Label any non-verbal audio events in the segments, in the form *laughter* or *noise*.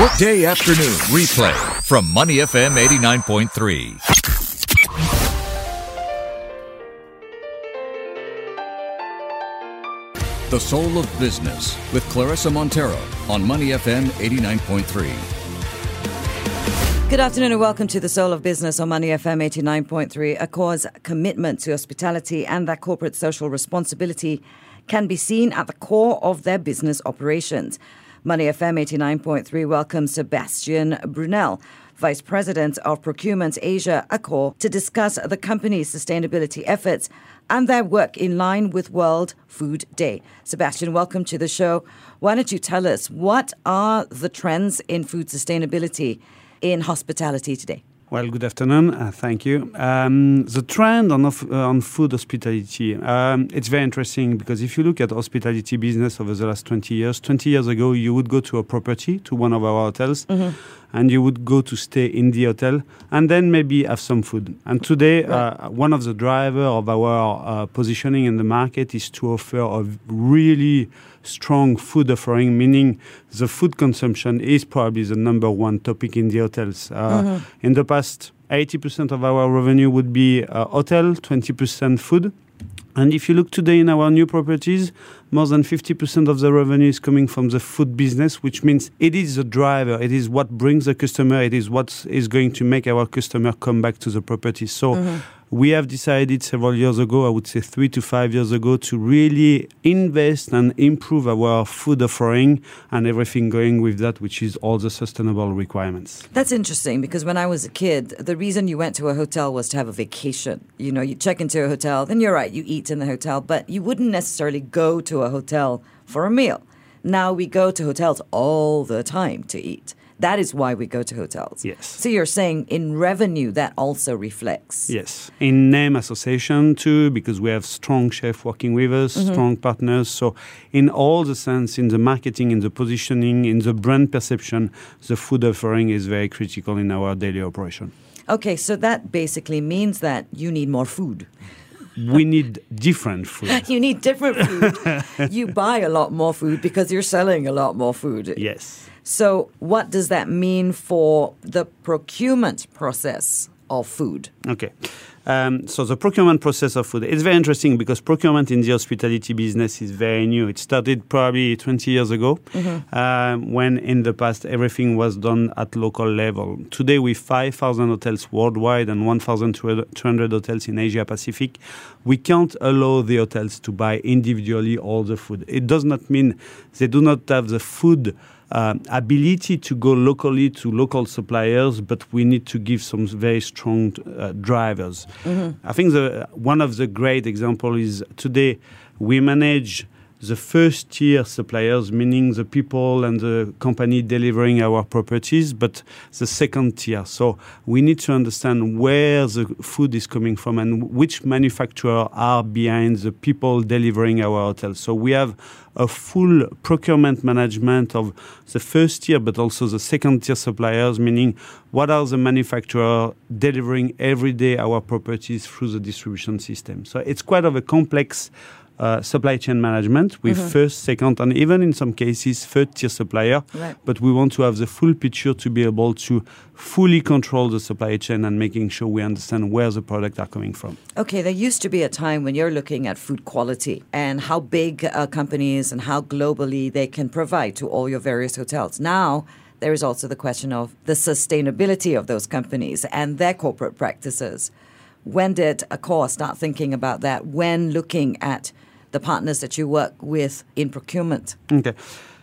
Workday afternoon replay from Money FM 89.3. The Soul of Business with Clarissa Montero on Money FM 89.3. Good afternoon and welcome to the Soul of Business on Money FM 89.3. Accor's commitment to hospitality and their corporate social responsibility can be seen at the core of their business operations. Money FM 89.3 welcomes Sebastian Brunel, Vice President of Procurement Asia Accor, to discuss the company's sustainability efforts and their work in line with World Food Day. Sebastian, welcome to the show. Why don't you tell us what are the trends in food sustainability in hospitality today? Well, good afternoon. Uh, thank you. Um, the trend on, uh, on food hospitality, um, it's very interesting because if you look at hospitality business over the last 20 years, 20 years ago, you would go to a property, to one of our hotels, mm-hmm. and you would go to stay in the hotel and then maybe have some food. And today, right. uh, one of the driver of our uh, positioning in the market is to offer a really strong food offering, meaning the food consumption is probably the number one topic in the hotels. Uh, mm-hmm. In the past, 80% of our revenue would be uh, hotel, 20% food. And if you look today in our new properties, more than 50% of the revenue is coming from the food business, which means it is the driver, it is what brings the customer, it is what is going to make our customer come back to the property. So mm-hmm we have decided several years ago, I would say three to five years ago, to really invest and improve our food offering and everything going with that, which is all the sustainable requirements. That's interesting because when I was a kid, the reason you went to a hotel was to have a vacation. You know, you check into a hotel, then you're right, you eat in the hotel, but you wouldn't necessarily go to a hotel for a meal. Now we go to hotels all the time to eat. That is why we go to hotels. Yes. So you're saying in revenue that also reflects. Yes. In name association too, because we have strong chef working with us, mm-hmm. strong partners. So in all the sense, in the marketing, in the positioning, in the brand perception, the food offering is very critical in our daily operation. Okay, so that basically means that you need more food we need different food. *laughs* you need different food. *laughs* you buy a lot more food because you're selling a lot more food. Yes. So, what does that mean for the procurement process of food? Okay. Um, so the procurement process of food is very interesting because procurement in the hospitality business is very new. It started probably 20 years ago, mm-hmm. um, when in the past everything was done at local level. Today, with 5,000 hotels worldwide and 1,200 hotels in Asia Pacific, we can't allow the hotels to buy individually all the food. It does not mean they do not have the food uh, ability to go locally to local suppliers, but we need to give some very strong uh, drivers. Mm-hmm. I think the, one of the great examples is today we manage the first tier suppliers, meaning the people and the company delivering our properties, but the second tier. So we need to understand where the food is coming from and which manufacturer are behind the people delivering our hotels. So we have a full procurement management of the first tier, but also the second tier suppliers, meaning what are the manufacturers delivering every day our properties through the distribution system. So it's quite of a complex uh, supply chain management with mm-hmm. first, second, and even in some cases third tier supplier. Right. But we want to have the full picture to be able to fully control the supply chain and making sure we understand where the products are coming from. Okay, there used to be a time when you're looking at food quality and how big uh, companies and how globally they can provide to all your various hotels. Now there is also the question of the sustainability of those companies and their corporate practices. When did Accor start thinking about that when looking at the partners that you work with in procurement? Okay.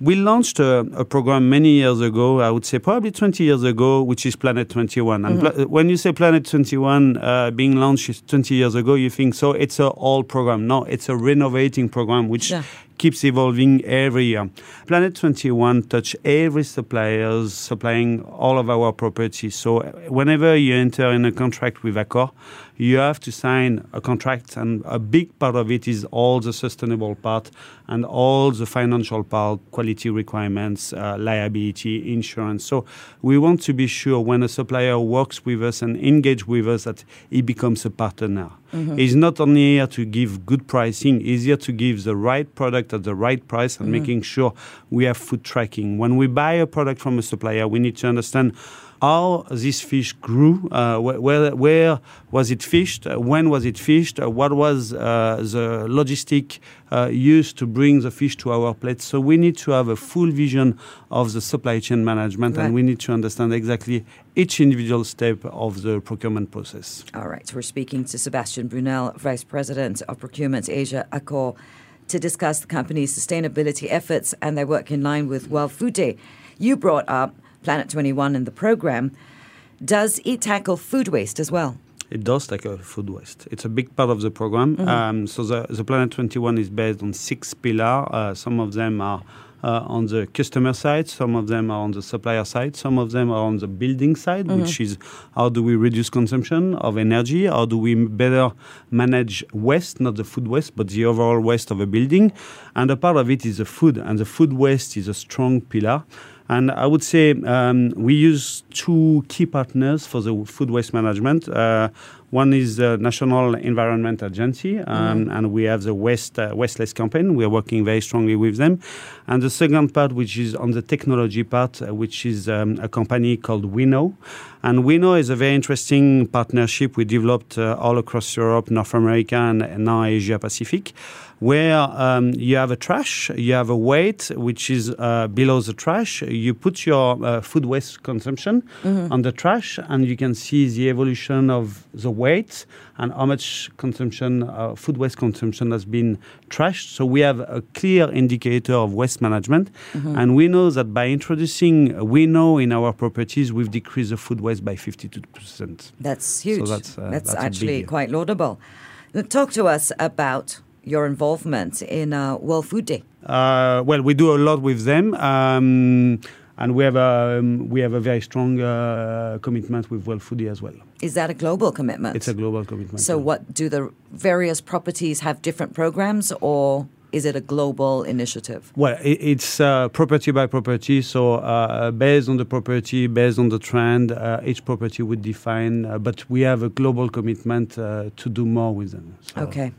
We launched a, a, program many years ago, I would say probably 20 years ago, which is Planet 21. And mm-hmm. when you say Planet 21 uh, being launched 20 years ago, you think so it's a old program. No, it's a renovating program which yeah keeps evolving every year. Planet 21 touch every suppliers supplying all of our properties. So whenever you enter in a contract with Accor, you have to sign a contract and a big part of it is all the sustainable part and all the financial part, quality requirements, uh, liability, insurance. So we want to be sure when a supplier works with us and engage with us that he becomes a partner. mm-hmm. is not only here to give good pricing, he's here to give the right product at the right price and mm-hmm. making sure we have food tracking. When we buy a product from a supplier, we need to understand how this fish grew, uh, where, where was it fished, uh, when was it fished, uh, what was uh, the logistic uh, used to bring the fish to our plate. So we need to have a full vision of the supply chain management right. and we need to understand exactly each individual step of the procurement process. All right, we're speaking to Sebastian Brunel, Vice President of Procurement Asia Accor, to discuss the company's sustainability efforts and their work in line with World Food Day. You brought up Planet 21 in the program. Does it tackle food waste as well? It does tackle food waste. It's a big part of the program. Mm-hmm. Um, so the, the Planet 21 is based on six pillars. Uh, some of them are uh, on the customer side, some of them are on the supplier side, some of them are on the building side, mm-hmm. which is how do we reduce consumption of energy, how do we better manage waste, not the food waste, but the overall waste of a building. And a part of it is the food, and the food waste is a strong pillar. And I would say um, we use two key partners for the food waste management. Uh, one is the National Environment Agency, um, mm. and we have the Waste uh, Wasteless campaign. We are working very strongly with them. And the second part, which is on the technology part, uh, which is um, a company called Winnow. And Winnow is a very interesting partnership we developed uh, all across Europe, North America, and, and now Asia Pacific where um, you have a trash, you have a weight which is uh, below the trash. You put your uh, food waste consumption mm-hmm. on the trash, and you can see the evolution of the weight and how much consumption, uh, food waste consumption has been trashed. So we have a clear indicator of waste management, mm-hmm. and we know that by introducing Winnow in our properties, we've decreased the food waste by 52%. That's huge. So that's, uh, that's, that's actually quite laudable. Talk to us about your involvement in uh, World Food Day? Uh, well, we do a lot with them. Um, and we have a um, we have a very strong uh, commitment with World Food Day as well. Is that a global commitment? It's a global commitment. So, yeah. what do the various properties have different programs, or is it a global initiative? Well, it's uh, property by property. So, uh, based on the property, based on the trend, uh, each property would define. Uh, but we have a global commitment uh, to do more with them. So. Okay.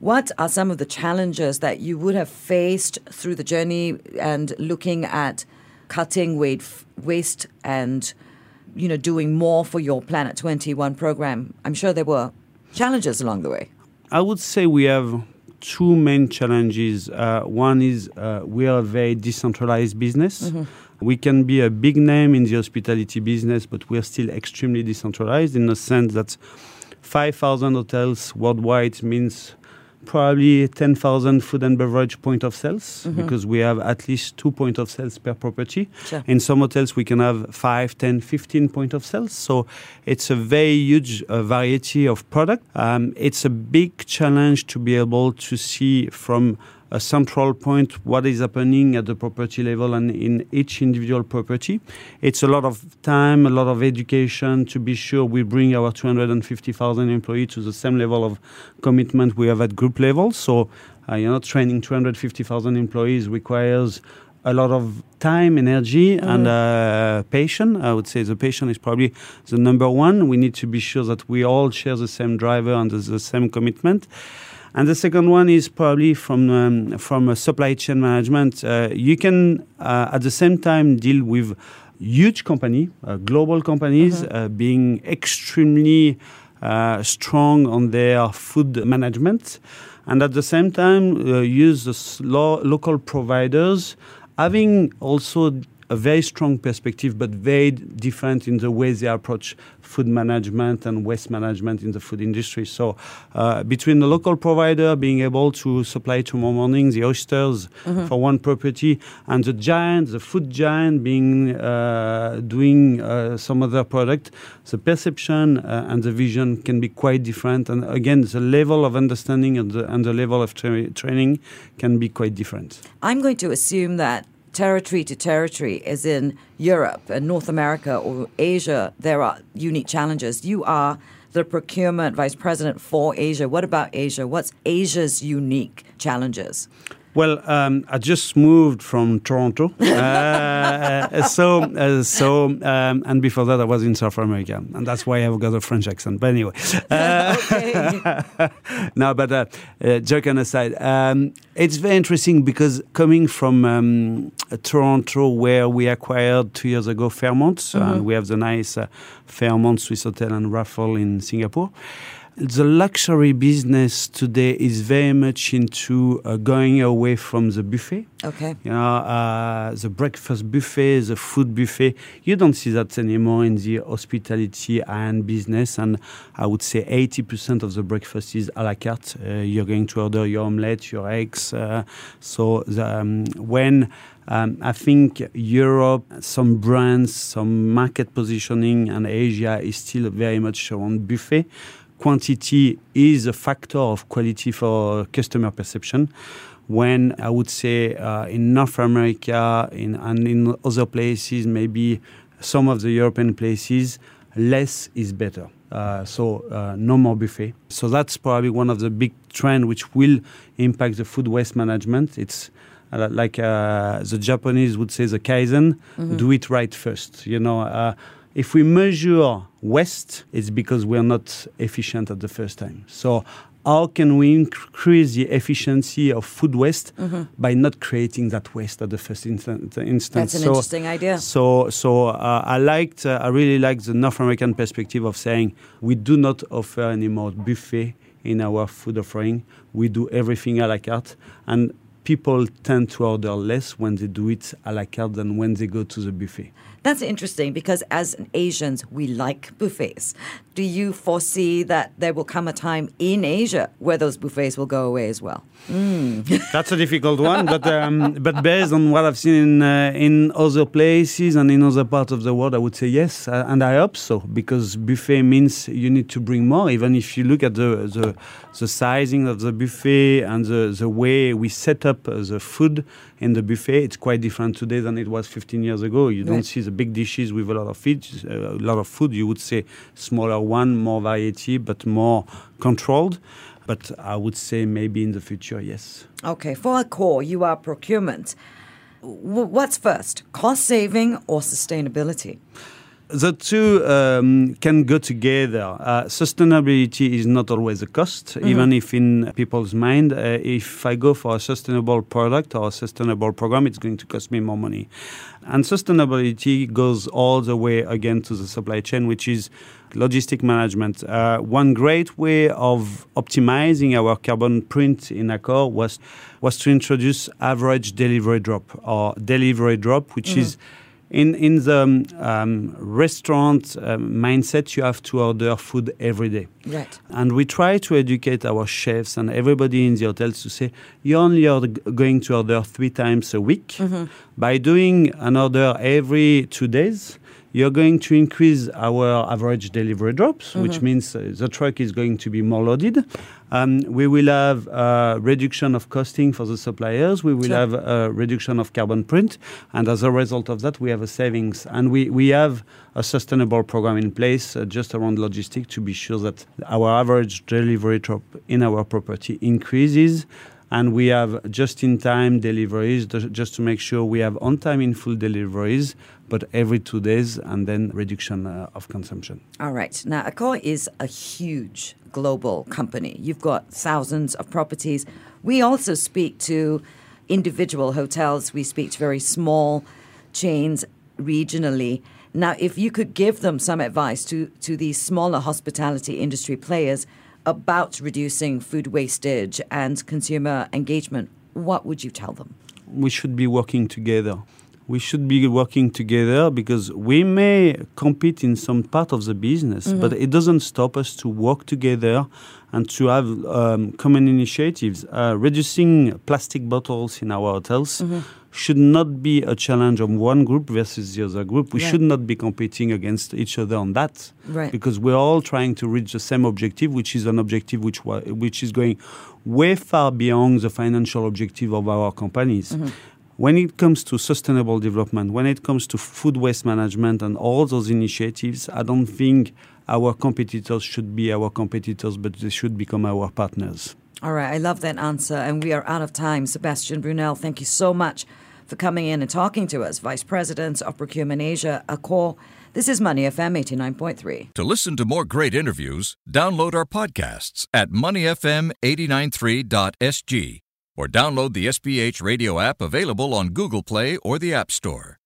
What are some of the challenges that you would have faced through the journey and looking at cutting waste and you know doing more for your Planet 21 program? I'm sure there were challenges along the way. I would say we have two main challenges. Uh, one is uh, we are a very decentralized business. Mm-hmm. We can be a big name in the hospitality business, but we are still extremely decentralized in the sense that 5,000 hotels worldwide means probably 10,000 food and beverage point of sales mm-hmm. because we have at least two point of sales per property. Sure. In some hotels, we can have 5, 10, 15 point of sales. So it's a very huge uh, variety of product. Um, it's a big challenge to be able to see from a central point what is happening at the property level and in each individual property. It's a lot of time, a lot of education to be sure we bring our 250,000 employees to the same level of commitment we have at group level. So, uh, you know, training 250,000 employees requires a lot of time, energy, mm. and uh, patience. I would say the patient is probably the number one. We need to be sure that we all share the same driver and the same commitment. And the second one is probably from um, from a supply chain management. Uh, you can uh, at the same time deal with huge company, uh, global companies, mm-hmm. Uh, being extremely uh, strong on their food management, and at the same time uh, use the lo- local providers, having also a very strong perspective, but very different in the way they approach food management and waste management in the food industry. So, uh, between the local provider being able to supply tomorrow morning the oysters mm-hmm. for one property, and the giant, the food giant, being uh, doing uh, some other product, the perception uh, and the vision can be quite different. And again, the level of understanding and the, and the level of tra- training can be quite different. I'm going to assume that territory to territory, as in Europe and North America or Asia, there are unique challenges. You are the procurement vice president for Asia. What about Asia? What's Asia's unique challenges? Well, um, I just moved from Toronto, *laughs* uh, so uh, so um, and before that I was in South America, and that's why I've got a French accent. But anyway, *laughs* uh, *laughs* no, but uh, uh, joking aside, um, it's very interesting because coming from um, Toronto, where we acquired two years ago Fairmont, mm-hmm. and we have the nice uh, Fairmont Swissôtel and Raffle in Singapore the luxury business today is very much into uh, going away from the buffet. Okay. You know, uh, the breakfast buffet, the food buffet. You don't see that anymore in the hospitality and business. And I would say 80% of the breakfast is a la carte. Uh, you're going to order your omelette, your eggs. Uh, so the, um, when um, I think Europe, some brands, some market positioning, and Asia is still very much around buffet quantity is a factor of quality for customer perception. When I would say uh, in North America in, and in other places, maybe some of the European places, less is better. Uh, so uh, no more buffet. So that's probably one of the big trends which will impact the food waste management. It's uh, like uh, the Japanese would say the kaizen, mm-hmm. do it right first. You know, uh, if we measure waste, it's because we're not efficient at the first time. So how can we increase the efficiency of food waste mm-hmm. by not creating that waste at the first instance? That's an so, interesting idea. So, so uh, I liked, uh, I really like the North American perspective of saying we do not offer anymore buffet in our food offering. We do everything a la carte, and people tend to order less when they do it a la carte than when they go to the buffet. That's interesting because as Asians, we like buffets. Do you foresee that there will come a time in Asia where those buffets will go away as well? Mm. *laughs* That's a difficult one, but um, but based on what I've seen in uh, in other places and in other parts of the world, I would say yes, uh, and I hope so because buffet means you need to bring more. Even if you look at the the, the sizing of the buffet and the the way we set up the food in the buffet, it's quite different today than it was 15 years ago. You don't right. see the big dishes with a lot of food, a lot of food. You would say smaller one, more variety, but more controlled. But I would say maybe in the future, yes. Okay, for Accor, you are procurement. What's first, cost saving or sustainability? The two um, can go together. Uh, sustainability is not always a cost, mm-hmm. even if in people's mind, uh, if I go for a sustainable product or a sustainable program, it's going to cost me more money. And sustainability goes all the way again to the supply chain, which is logistic management. Uh, one great way of optimizing our carbon print in Accor was was to introduce average delivery drop or delivery drop, which mm-hmm. is in in the um, um, restaurant um, mindset, you have to order food every day. Right. And we try to educate our chefs and everybody in the hotels to say you only are going to order three times a week. Mm-hmm. By doing an order every two days, you're going to increase our average delivery drops, mm-hmm. which means uh, the truck is going to be more loaded. Um, we will have a reduction of costing for the suppliers. We will sure. have a reduction of carbon print. And as a result of that, we have a savings. And we, we have a sustainable program in place uh, just around logistics to be sure that our average delivery drop in our property increases and we have just in time deliveries just to make sure we have on time in full deliveries but every two days and then reduction uh, of consumption. All right. Now accor is a huge global company. You've got thousands of properties. We also speak to individual hotels. We speak to very small chains regionally. Now if you could give them some advice to to these smaller hospitality industry players about reducing food wastage and consumer engagement, what would you tell them? We should be working together. We should be working together because we may compete in some part of the business, mm-hmm. but it doesn't stop us to work together and to have um, common initiatives. Uh, reducing plastic bottles in our hotels mm-hmm should not be a challenge of one group versus the other group. We should not be competing against each other on that, right. because we're all trying to reach the same objective, which is an objective which which is going way far beyond the financial objective of our companies. Mm-hmm. When it comes to sustainable development, when it comes to food waste management and all those initiatives, I don't think our competitors should be our competitors, but they should become our partners. All right, I love that answer, and we are out of time. Sebastian Brunel, thank you so much for coming in and talking to us, Vice President of Procurement Asia, Accor. This is Money FM 89.3. To listen to more great interviews, download our podcasts at moneyfm893.sg or download the SPH radio app available on Google Play or the App Store.